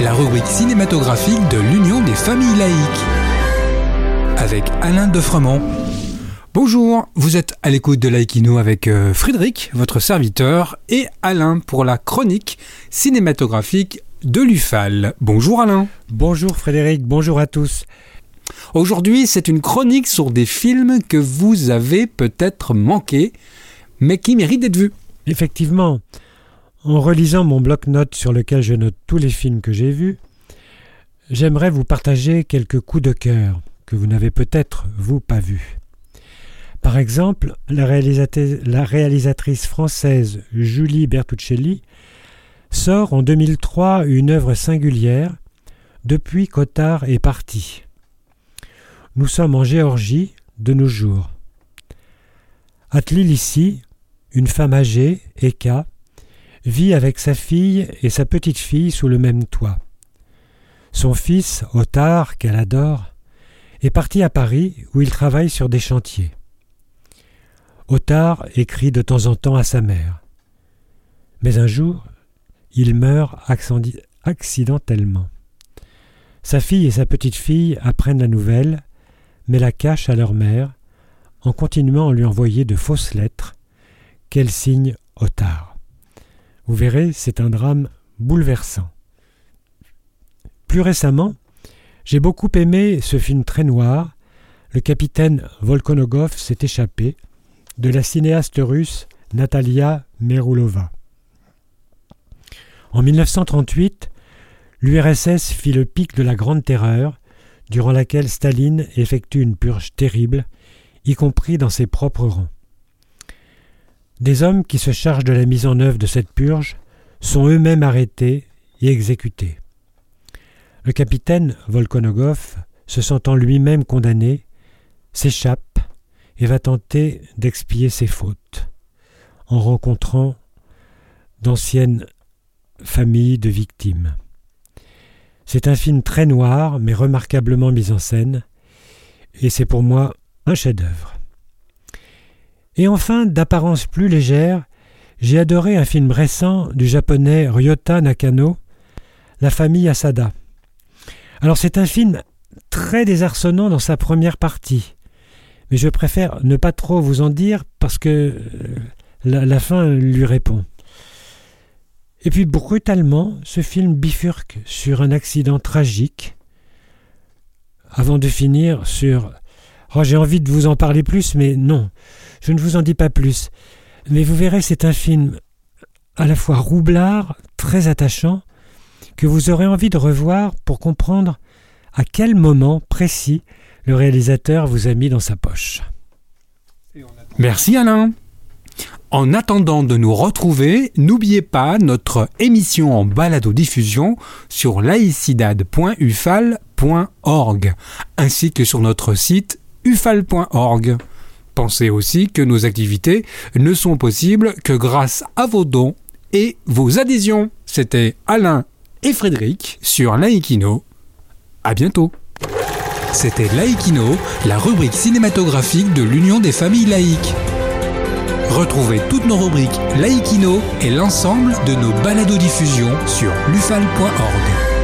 La rubrique cinématographique de l'Union des familles laïques. Avec Alain Defremont. Bonjour, vous êtes à l'écoute de Laïkino avec euh, Frédéric, votre serviteur, et Alain pour la chronique cinématographique de l'UFAL. Bonjour Alain. Bonjour Frédéric, bonjour à tous. Aujourd'hui, c'est une chronique sur des films que vous avez peut-être manqués, mais qui méritent d'être vus. Effectivement, en relisant mon bloc-notes sur lequel je note tous les films que j'ai vus, j'aimerais vous partager quelques coups de cœur que vous n'avez peut-être, vous, pas vus. Par exemple, la, réalisatrice française Julie Bertuccelli sort en 2003 une œuvre singulière depuis qu'Otard est parti. Nous sommes en Géorgie de nos jours. À Tbilissi, une femme âgée, Eka, vit avec sa fille et sa petite-fille sous le même toit. Son fils, Otard, qu'elle adore, est parti à Paris où il travaille sur des chantiers. Otard écrit de temps en temps à sa mère. Mais un jour, il meurt accidentellement. Sa fille et sa petite-fille apprennent la nouvelle, mais la cachent à leur mère, en continuant à lui envoyer de fausses lettres qu'elle signe Otard. Vous verrez, c'est un drame bouleversant. Plus récemment, j'ai beaucoup aimé ce film très noir, Le capitaine Volkonogov s'est échappé, de la cinéaste russe Natalia Merulova. En 1938, l'URSS fit le pic de la Grande Terreur, durant laquelle Staline effectue une purge terrible, y compris dans ses propres rangs. Des hommes qui se chargent de la mise en œuvre de cette purge sont eux-mêmes arrêtés et exécutés. Le capitaine Volkonogov, se sentant lui-même condamné, s'échappe et va tenter d'expier ses fautes, en rencontrant d'anciennes familles de victimes. C'est un film très noir, mais remarquablement mis en scène, et c'est pour moi un chef-d'œuvre. Et enfin, d'apparence plus légère, j'ai adoré un film récent du japonais Ryota Nakano, La famille Asada. Alors c'est un film très désarçonnant dans sa première partie, mais je préfère ne pas trop vous en dire parce que euh, la, la fin lui répond. Et puis brutalement, ce film bifurque sur un accident tragique, avant de finir sur Oh, j'ai envie de vous en parler plus, mais non, je ne vous en dis pas plus. Mais vous verrez, c'est un film à la fois roublard, très attachant, que vous aurez envie de revoir pour comprendre à quel moment précis le réalisateur vous a mis dans sa poche. Merci Alain. En attendant de nous retrouver, n'oubliez pas notre émission en balado-diffusion sur laicidad.ufal.org ainsi que sur notre site ufal.org. Pensez aussi que nos activités ne sont possibles que grâce à vos dons et vos adhésions. C'était Alain et Frédéric sur Laïkino. À bientôt. C'était Laïkino, la rubrique cinématographique de l'Union des familles laïques. Retrouvez toutes nos rubriques Laïkino et l'ensemble de nos balados diffusions sur lufal.org.